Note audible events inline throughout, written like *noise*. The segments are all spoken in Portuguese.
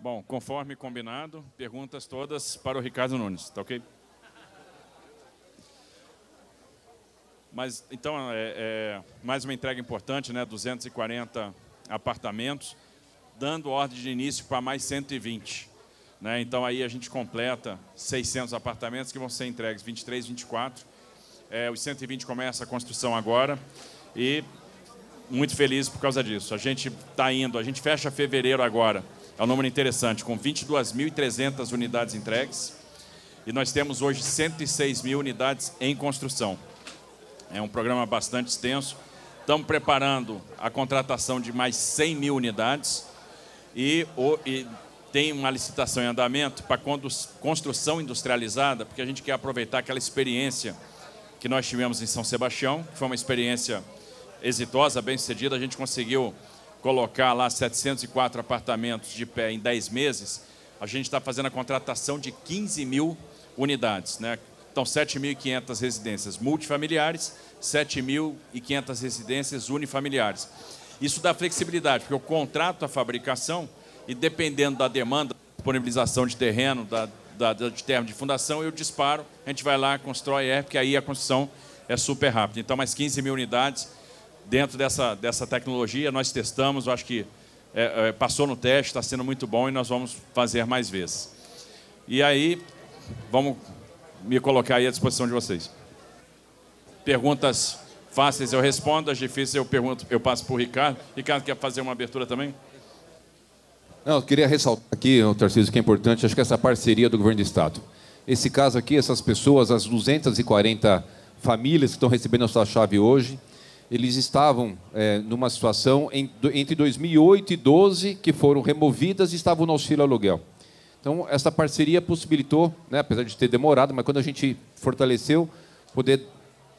Bom, conforme combinado, perguntas todas para o Ricardo Nunes, tá ok? Mas, então, é, é, mais uma entrega importante, né? 240 apartamentos, dando ordem de início para mais 120. Né? Então, aí a gente completa 600 apartamentos que vão ser entregues 23, 24. É, os 120 começa a construção agora e muito feliz por causa disso. A gente está indo, a gente fecha fevereiro agora é um número interessante, com 22.300 unidades entregues. E nós temos hoje 106 mil unidades em construção. É um programa bastante extenso. Estamos preparando a contratação de mais 100 mil unidades. E, o, e tem uma licitação em andamento para construção industrializada, porque a gente quer aproveitar aquela experiência que nós tivemos em São Sebastião, que foi uma experiência exitosa, bem sucedida. A gente conseguiu colocar lá 704 apartamentos de pé em 10 meses, a gente está fazendo a contratação de 15 mil unidades. Né? Então, 7.500 residências multifamiliares, 7.500 residências unifamiliares. Isso dá flexibilidade, porque eu contrato a fabricação e, dependendo da demanda, disponibilização de terreno, da, da, de termo de fundação, eu disparo, a gente vai lá, constrói, é, porque aí a construção é super rápida. Então, mais 15 mil unidades dentro dessa, dessa tecnologia. Nós testamos, acho que é, é, passou no teste, está sendo muito bom e nós vamos fazer mais vezes. E aí, vamos me colocar aí à disposição de vocês. Perguntas fáceis eu respondo, as difíceis eu pergunto, eu passo para o Ricardo. Ricardo quer fazer uma abertura também? Não, eu queria ressaltar aqui, Tarcísio, que é importante, acho que essa parceria do governo do Estado. Esse caso aqui, essas pessoas, as 240 famílias que estão recebendo a sua chave hoje, eles estavam é, numa situação em, entre 2008 e 2012 que foram removidas e estavam no auxílio aluguel. Então, essa parceria possibilitou, né, apesar de ter demorado, mas quando a gente fortaleceu, poder estar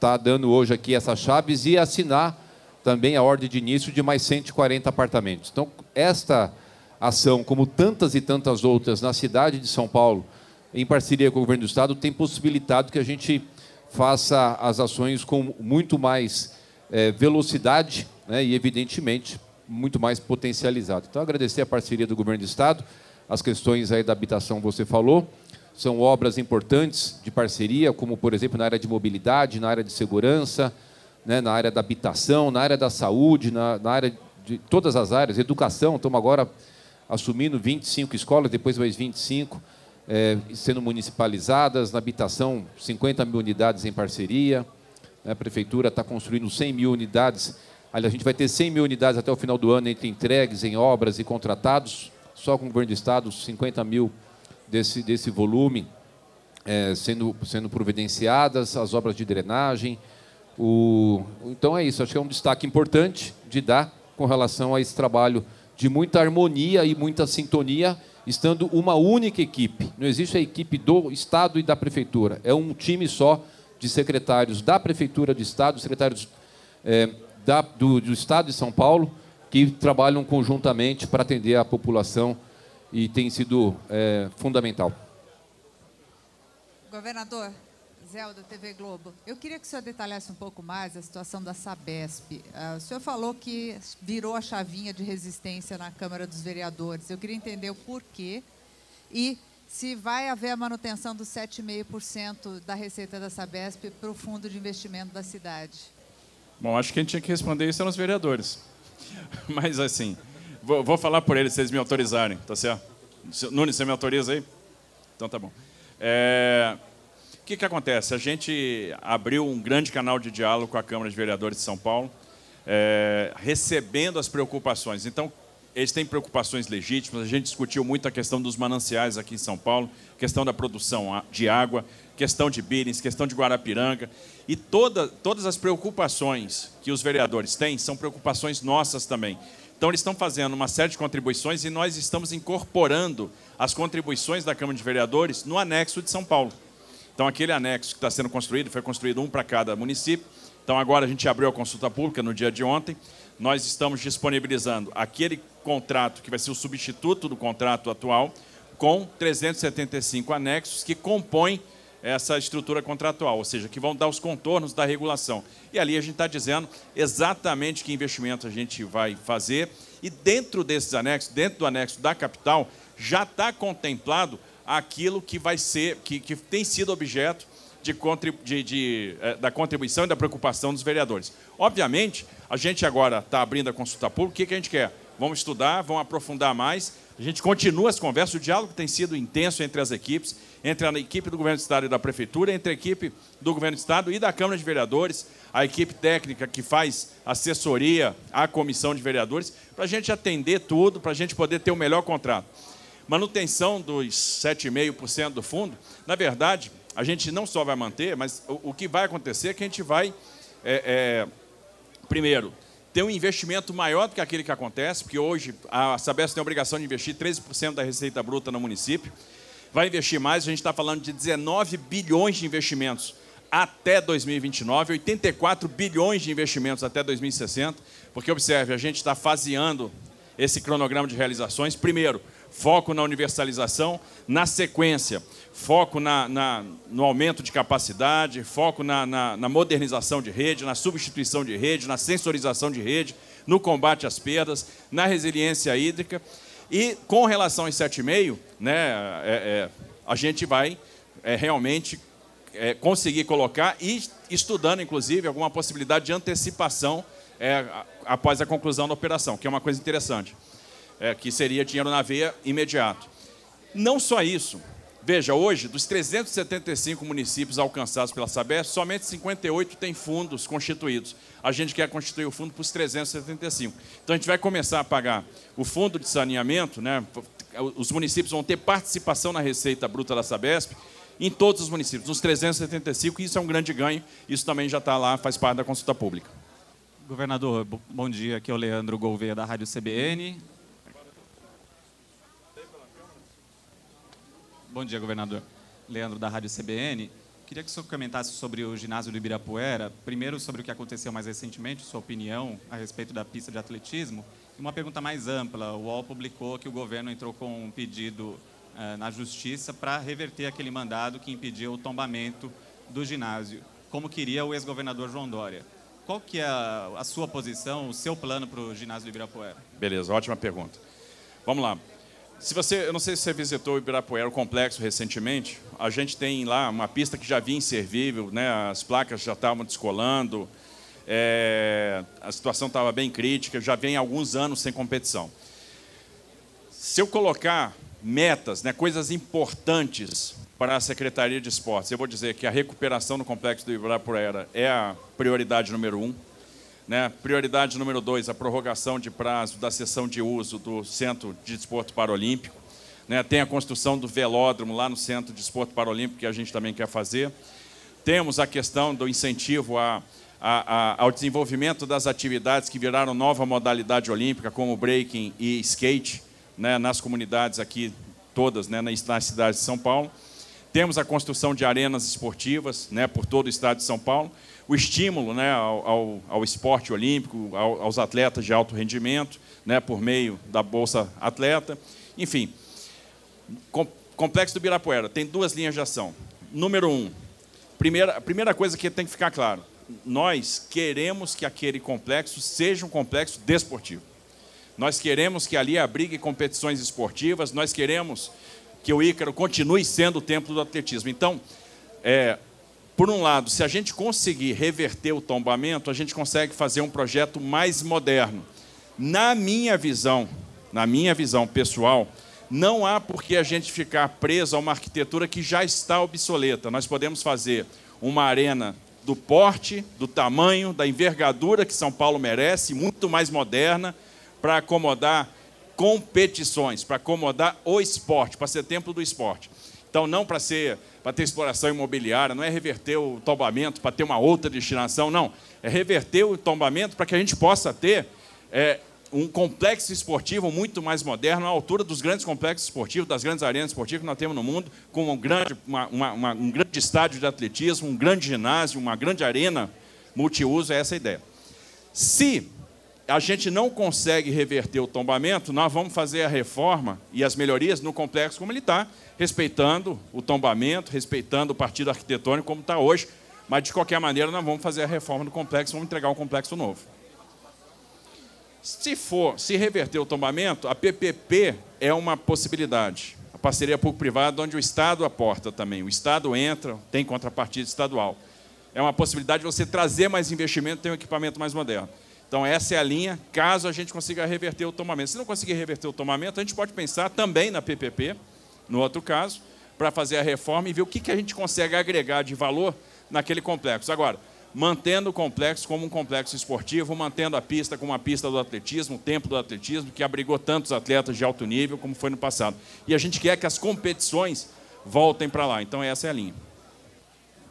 tá dando hoje aqui essas chaves e assinar também a ordem de início de mais 140 apartamentos. Então, esta ação, como tantas e tantas outras na cidade de São Paulo, em parceria com o governo do Estado, tem possibilitado que a gente faça as ações com muito mais é, velocidade né, e, evidentemente, muito mais potencializado. Então, agradecer a parceria do Governo do Estado, as questões aí da habitação você falou, são obras importantes de parceria, como, por exemplo, na área de mobilidade, na área de segurança, né, na área da habitação, na área da saúde, na, na área de todas as áreas, educação, estamos agora assumindo 25 escolas, depois mais 25 é, sendo municipalizadas, na habitação 50 mil unidades em parceria, a prefeitura está construindo 100 mil unidades. Aliás, a gente vai ter 100 mil unidades até o final do ano entre entregues em obras e contratados. Só com o governo do Estado, 50 mil desse, desse volume é, sendo, sendo providenciadas, as obras de drenagem. O, então é isso, acho que é um destaque importante de dar com relação a esse trabalho de muita harmonia e muita sintonia, estando uma única equipe. Não existe a equipe do Estado e da Prefeitura, é um time só de secretários da Prefeitura do Estado, secretários é, da, do, do, Estado de São Paulo, que trabalham conjuntamente para atender a população e tem sido é, fundamental. Governador, Zé da TV Globo, eu queria que o senhor detalhasse um pouco mais a situação da Sabesp. Uh, o senhor falou que virou a chavinha de resistência na Câmara dos Vereadores. Eu queria entender o porquê e se vai haver a manutenção dos 7,5% da receita da Sabesp para o fundo de investimento da cidade. Bom, acho que gente tinha que responder isso aos vereadores. *laughs* Mas, assim, vou, vou, falar por eles, se eles me autorizarem, tá certo? Nunes, você me autoriza aí? Então tá bom. É, o que, que acontece? A gente abriu um grande canal de diálogo com a Câmara de Vereadores de São Paulo, é, recebendo as preocupações. Então, eles têm preocupações legítimas. A gente discutiu muito a questão dos mananciais aqui em São Paulo, questão da produção de água, questão de Birens, questão de Guarapiranga. E toda, todas as preocupações que os vereadores têm são preocupações nossas também. Então, eles estão fazendo uma série de contribuições e nós estamos incorporando as contribuições da Câmara de Vereadores no anexo de São Paulo. Então, aquele anexo que está sendo construído, foi construído um para cada município. Então, agora a gente abriu a consulta pública no dia de ontem. Nós estamos disponibilizando aquele contrato, que vai ser o substituto do contrato atual, com 375 anexos que compõem essa estrutura contratual, ou seja, que vão dar os contornos da regulação. E ali a gente está dizendo exatamente que investimento a gente vai fazer, e dentro desses anexos, dentro do anexo da capital, já está contemplado aquilo que vai ser, que, que tem sido objeto de, de, de, eh, da contribuição e da preocupação dos vereadores. Obviamente, a gente agora está abrindo a consulta pública, o que, que a gente quer? Vamos estudar, vamos aprofundar mais. A gente continua as conversas, o diálogo tem sido intenso entre as equipes, entre a equipe do Governo do Estado e da Prefeitura, entre a equipe do Governo do Estado e da Câmara de Vereadores, a equipe técnica que faz assessoria à Comissão de Vereadores, para a gente atender tudo, para a gente poder ter o melhor contrato. Manutenção dos 7,5% do fundo, na verdade, a gente não só vai manter, mas o, o que vai acontecer é que a gente vai, é, é, primeiro, ter um investimento maior do que aquele que acontece, porque hoje a Sabesp tem a obrigação de investir 13% da receita bruta no município. Vai investir mais, a gente está falando de 19 bilhões de investimentos até 2029, 84 bilhões de investimentos até 2060, porque observe, a gente está faseando esse cronograma de realizações. Primeiro, foco na universalização, na sequência, foco na, na, no aumento de capacidade, foco na, na, modernização de rede, na substituição de rede, na sensorização de rede, no combate às perdas, na resiliência hídrica. E com relação aos 7,5, né, é, é, a gente vai é, realmente é, conseguir colocar e estudando, inclusive, alguma possibilidade de antecipação é, após a conclusão da operação, que é uma coisa interessante, é, que seria dinheiro na veia imediato. Não só isso, Veja, hoje, dos 375 municípios alcançados pela Sabesp, somente 58 têm fundos constituídos. A gente quer constituir o fundo para os 375. Então, a gente vai começar a pagar o fundo de saneamento, né? os municípios vão ter participação na receita bruta da Sabesp, em todos os municípios, nos 375, e isso é um grande ganho. Isso também já está lá, faz parte da consulta pública. Governador, bom dia. Aqui é o Leandro Gouveia, da Rádio CBN. Bom dia, governador. Leandro, da Rádio CBN. Queria que o senhor comentasse sobre o ginásio do Ibirapuera. Primeiro, sobre o que aconteceu mais recentemente, sua opinião a respeito da pista de atletismo. E uma pergunta mais ampla. O UOL publicou que o governo entrou com um pedido uh, na justiça para reverter aquele mandado que impediu o tombamento do ginásio, como queria o ex-governador João Dória. Qual que é a, a sua posição, o seu plano para o ginásio do Ibirapuera? Beleza, ótima pergunta. Vamos lá. Se você, eu não sei se você visitou o Ibirapuera, o complexo, recentemente, a gente tem lá uma pista que já vinha inservível, né? as placas já estavam descolando, é, a situação estava bem crítica, já vem alguns anos sem competição. Se eu colocar metas, né, coisas importantes para a Secretaria de Esportes, eu vou dizer que a recuperação no complexo do Ibirapuera é a prioridade número um. Né? Prioridade número dois, a prorrogação de prazo da sessão de uso do Centro de Desporto Paralímpico. Né? Tem a construção do velódromo lá no Centro de Desporto Paralímpico, que a gente também quer fazer. Temos a questão do incentivo a, a, a, ao desenvolvimento das atividades que viraram nova modalidade olímpica, como breaking e skate, né? nas comunidades aqui todas, né? na, cidade de São Paulo. Temos a construção de arenas esportivas né? por todo o estado de São Paulo o estímulo né, ao, ao, ao esporte olímpico, ao, aos atletas de alto rendimento, né, por meio da Bolsa Atleta. Enfim, Complexo do Birapuera tem duas linhas de ação. Número um, primeira, a primeira coisa que tem que ficar claro: nós queremos que aquele complexo seja um complexo desportivo. Nós queremos que ali abrigue competições esportivas, nós queremos que o Ícaro continue sendo o templo do atletismo. Então, é, por um lado, se a gente conseguir reverter o tombamento, a gente consegue fazer um projeto mais moderno. Na minha visão, na minha visão pessoal, não há por que a gente ficar preso a uma arquitetura que já está obsoleta. Nós podemos fazer uma arena do porte, do tamanho, da envergadura que São Paulo merece, muito mais moderna, para acomodar competições, para acomodar o esporte, para ser templo do esporte. Então, não para ser para ter exploração imobiliária, não é reverter o tombamento para ter uma outra destinação, não. É reverter o tombamento para que a gente possa ter é, um complexo esportivo muito mais moderno, à altura dos grandes complexos esportivos, das grandes arenas esportivas que nós temos no mundo, com um grande, uma, uma, uma, um grande estádio de atletismo, um grande ginásio, uma grande arena multiuso, é essa a ideia. Se a gente não consegue reverter o tombamento, nós vamos fazer a reforma e as melhorias no complexo como ele está, respeitando o tombamento, respeitando o partido arquitetônico como está hoje, mas de qualquer maneira nós vamos fazer a reforma do complexo, vamos entregar um complexo novo. Se for, se reverter o tombamento, a PPP é uma possibilidade. A parceria público-privada, onde o Estado aporta também. O Estado entra, tem contrapartida estadual. É uma possibilidade de você trazer mais investimento, ter um equipamento mais moderno. Então, essa é a linha, caso a gente consiga reverter o tomamento. Se não conseguir reverter o tomamento, a gente pode pensar também na PPP, no outro caso, para fazer a reforma e ver o que, a gente consegue agregar de valor naquele complexo. Agora, mantendo o complexo como um complexo esportivo, mantendo a pista como uma pista do atletismo, o templo do atletismo, que abrigou tantos atletas de alto nível como foi no passado. E a gente quer que as competições voltem para lá. Então, essa é a linha.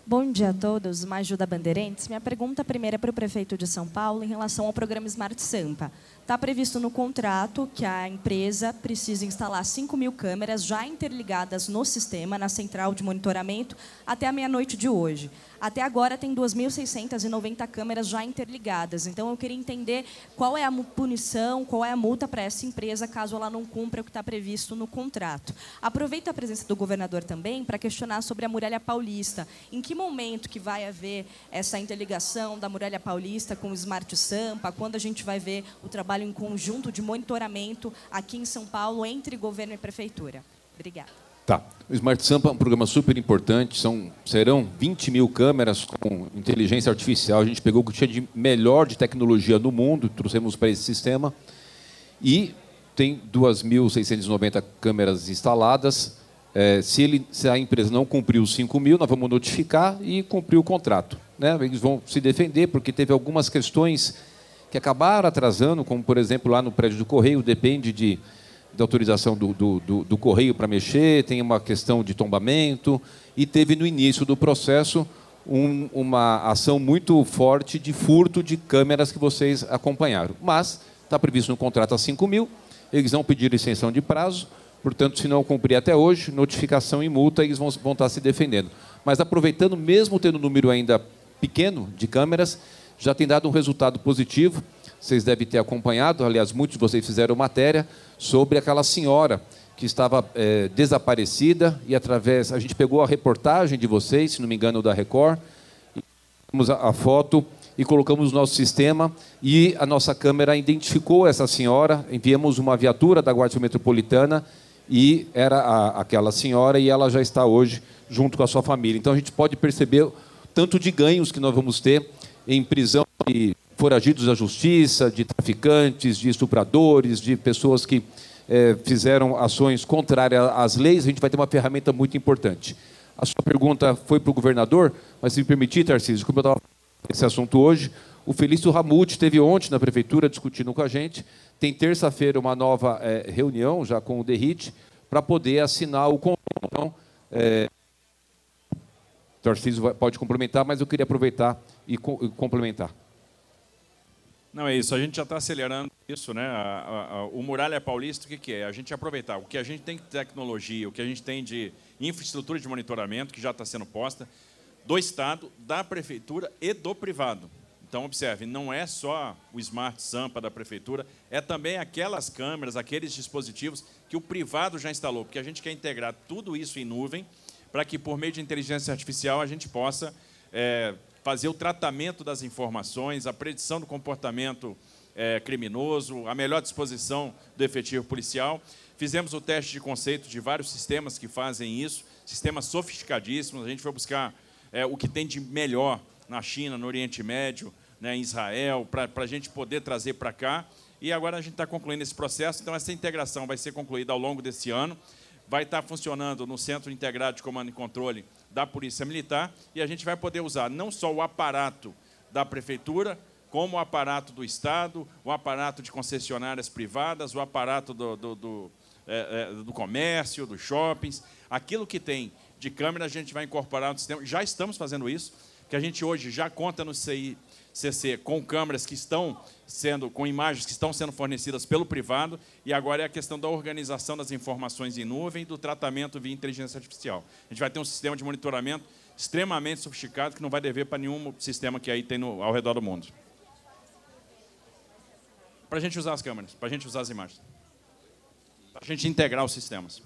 Bom dia a todos, Majuda Bandeirantes. Minha pergunta primeira é para o prefeito de São Paulo em relação ao programa Smart Sampa. Está previsto no contrato que a empresa precisa instalar 5 mil câmeras já interligadas no sistema, na central de monitoramento, até a meia-noite de hoje. Até agora tem 2.690 câmeras já interligadas. Então eu queria entender qual é a punição, qual é a multa para essa empresa caso ela não cumpra o que está previsto no contrato. Aproveito a presença do governador também para questionar sobre a Muralha Paulista. Em que momento que vai haver essa interligação da Muralha Paulista com o Smart Sampa? Quando a gente vai ver o trabalho em conjunto de monitoramento aqui em São Paulo entre governo e prefeitura. Obrigada. Tá. O Smart Sampa é um programa super importante. São, serão 20 mil câmeras com inteligência artificial. A gente pegou o que tinha de melhor de tecnologia no mundo, trouxemos para esse sistema. E tem 2.690 câmeras instaladas. É, se, ele, se, a empresa não cumpriu os 5 mil, nós vamos notificar e cumprir o contrato. Né? Eles vão se defender, porque teve algumas questões que acabaram atrasando, como, por exemplo, lá no prédio do Correio, depende de, de autorização do, do, do, do Correio para mexer, tem uma questão de tombamento, e teve no início do processo um, uma ação muito forte de furto de câmeras que vocês acompanharam. Mas está previsto no contrato a 5 mil, eles vão pedir extensão de prazo, portanto, se não cumprir até hoje, notificação e multa, eles vão, vão estar se defendendo. Mas aproveitando, mesmo tendo um número ainda pequeno de câmeras, já tem dado um resultado positivo. Vocês devem ter acompanhado, aliás, muitos de vocês fizeram matéria sobre aquela senhora que estava é, desaparecida e através a gente pegou a reportagem de vocês, se não me engano, da Record, a, a foto e colocamos no nosso sistema e a nossa câmera identificou essa senhora, enviamos uma viatura da Guarda Metropolitana e era a, aquela senhora e ela já está hoje junto com a sua família. Então a gente pode perceber tanto de ganhos que nós vamos ter em prisão de foragidos da justiça, de traficantes, de estupradores, de pessoas que é, fizeram ações contrárias às leis, a gente vai ter uma ferramenta muito importante. A sua pergunta foi para o governador, mas se me permitir, Tarcísio, como eu estava esse assunto hoje, o Felício Ramute esteve ontem na prefeitura discutindo com a gente. Tem terça-feira uma nova é, reunião já com o DERIT para poder assinar o contrato. É, Tarcísio pode complementar, mas eu queria aproveitar e, co e complementar. Não, é isso. A gente já está acelerando isso, né? A, a, a, o Muralha Paulista, o que, que, é? A gente aproveitar o que a gente tem de tecnologia, o que a gente tem de infraestrutura de monitoramento, que já está sendo posta, do Estado, da Prefeitura e do privado. Então, observe, não é só o Smart Sampa da Prefeitura, é também aquelas câmeras, aqueles dispositivos que o privado já instalou, porque a gente quer integrar tudo isso em nuvem, para que, por meio de inteligência artificial, a gente possa é, fazer o tratamento das informações, a predição do comportamento é, criminoso, a melhor disposição do efetivo policial. Fizemos o teste de conceito de vários sistemas que fazem isso, sistemas sofisticadíssimos. A gente foi buscar é, o que tem de melhor na China, no Oriente Médio, né, em Israel, para a gente poder trazer para cá. E agora a gente está concluindo esse processo, então essa integração vai ser concluída ao longo desse ano. Vai estar funcionando no Centro Integrado de Comando e Controle da Polícia Militar e a gente vai poder usar não só o aparato da Prefeitura, como o aparato do Estado, o aparato de concessionárias privadas, o aparato do, do, do, é, é, do comércio, dos shoppings. Aquilo que tem de câmera a gente vai incorporar no sistema. Já estamos fazendo isso, que a gente hoje já conta no CI CC com câmeras que estão sendo, com imagens que estão sendo fornecidas pelo privado, e agora é a questão da organização das informações em nuvem e do tratamento via inteligência artificial. A gente vai ter um sistema de monitoramento extremamente sofisticado que não vai dever para nenhum sistema que aí tem no, ao redor do mundo. para a gente usar as câmeras, para a gente usar as imagens. Para a gente integrar os sistemas.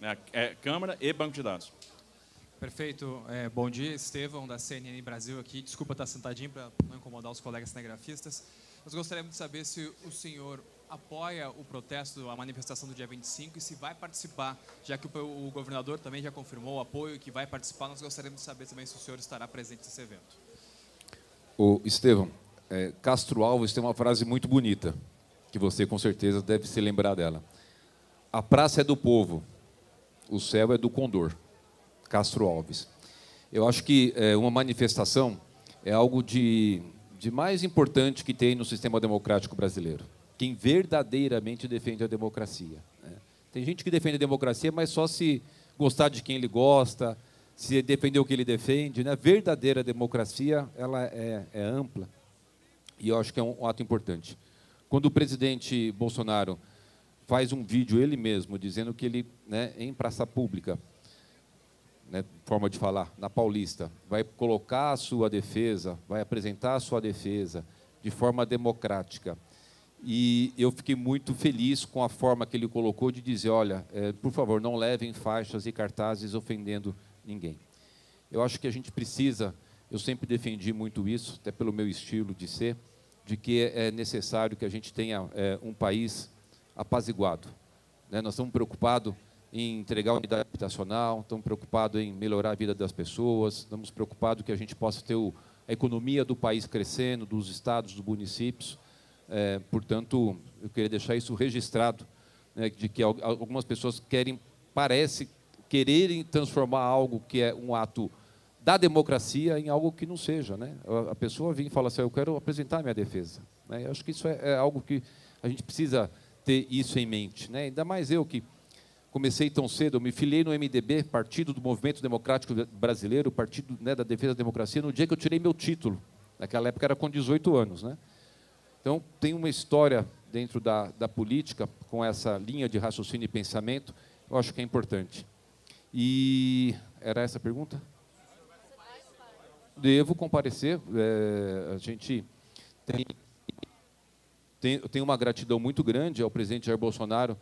É, é, câmera e banco de dados. Perfeito. É, bom dia, Estevão, da CNN Brasil aqui. Desculpa estar sentadinho para não incomodar os colegas cinegrafistas. Nós gostaríamos de saber se o senhor apoia o protesto, a manifestação do dia 25 e se vai participar, já que o, o governador também já confirmou o apoio que vai participar, nós gostaríamos de saber também se o senhor estará presente nesse evento. O Estevão, é, Castro Alves tem uma frase muito bonita, que você com certeza deve se lembrar dela. A praça é do povo, o céu é do condor. Castro Alves. Eu acho que é, uma manifestação é algo de, de mais importante que tem no sistema democrático brasileiro quem verdadeiramente defende a democracia. Né? Tem gente que defende a democracia, mas só se gostar de quem ele gosta, se defender o que ele defende. Né? A verdadeira democracia ela é, é ampla e eu acho que é um, ato importante. Quando o presidente Bolsonaro faz um vídeo ele mesmo dizendo que ele, né, em praça pública, né, forma de falar, na Paulista, vai colocar a sua defesa, vai apresentar a sua defesa de forma democrática e eu fiquei muito feliz com a forma que ele colocou de dizer: olha, é, por favor, não levem faixas e cartazes ofendendo ninguém. Eu acho que a gente precisa, eu sempre defendi muito isso, até pelo meu estilo de ser, de que é necessário que a gente tenha é, um país apaziguado. Né? Nós estamos preocupados em entregar unidade habitacional, estamos preocupados em melhorar a vida das pessoas, estamos preocupados que a gente possa ter a economia do país crescendo, dos estados, dos municípios. É, portanto, eu queria deixar isso registrado, né, de que algumas pessoas querem, parece, quererem transformar algo que é um ato da democracia em algo que não seja. Né? A pessoa vem e fala assim, eu quero apresentar a minha defesa. Né? Eu acho que isso é, é, algo que a gente precisa ter isso em mente. Né? Ainda mais eu que comecei tão cedo, eu me filiei no MDB, Partido do Movimento Democrático Brasileiro, Partido né, da Defesa da Democracia, no dia que eu tirei meu título. Naquela época era com 18 anos. Né? Então, tem uma história dentro da, da política, com essa linha de raciocínio e pensamento, eu acho que é importante. E era essa a pergunta? Devo comparecer. É, a gente tem, tem, tem uma gratidão muito grande ao presidente Jair Bolsonaro,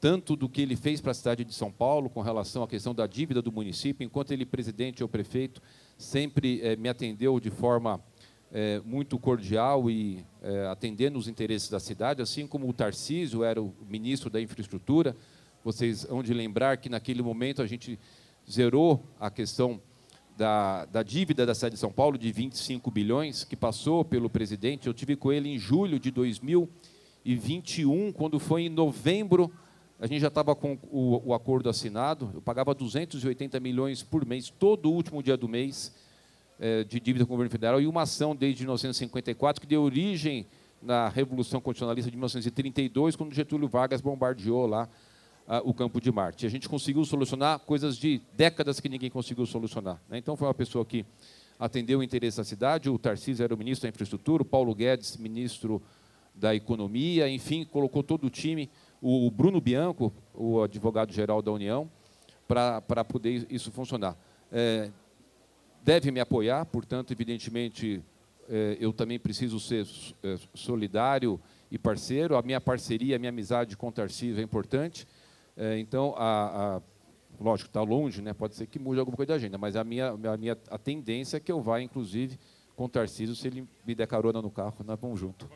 tanto do que ele fez para a cidade de São Paulo com relação à questão da dívida do município, enquanto ele presidente ou prefeito sempre é, me atendeu de forma é, muito cordial e é, atendendo os interesses da cidade, assim como o Tarcísio era o ministro da infraestrutura. Vocês vão de lembrar que naquele momento a gente zerou a questão da, da dívida da cidade de São Paulo de 25 bilhões, que passou pelo presidente. Eu tive com ele em julho de 2021, quando foi em novembro, a gente já estava com o, o acordo assinado. Eu pagava 280 milhões por mês, todo último dia do mês é, de dívida com o governo federal e uma ação desde 1954 que deu origem na Revolução Constitucionalista de 1932, quando Getúlio Vargas bombardeou lá o campo de Marte. A gente conseguiu solucionar coisas de décadas que ninguém conseguiu solucionar. Né? Então, foi uma pessoa que atendeu o interesse da cidade, o Tarcísio era o ministro da infraestrutura, o Paulo Guedes, ministro da economia, enfim, colocou todo o time, o Bruno Bianco, o advogado-geral da União, para poder isso funcionar. É, deve me apoiar, portanto, evidentemente, é, eu também preciso ser é, solidário e parceiro. A minha parceria, a minha amizade com o Tarcísio é importante. É, então, a, a, lógico, está longe, né? pode ser que mude alguma coisa da agenda, mas a minha, a minha a tendência é que eu vá, inclusive, com o Tarcísio, se ele me der carona no carro, nós vamos junto.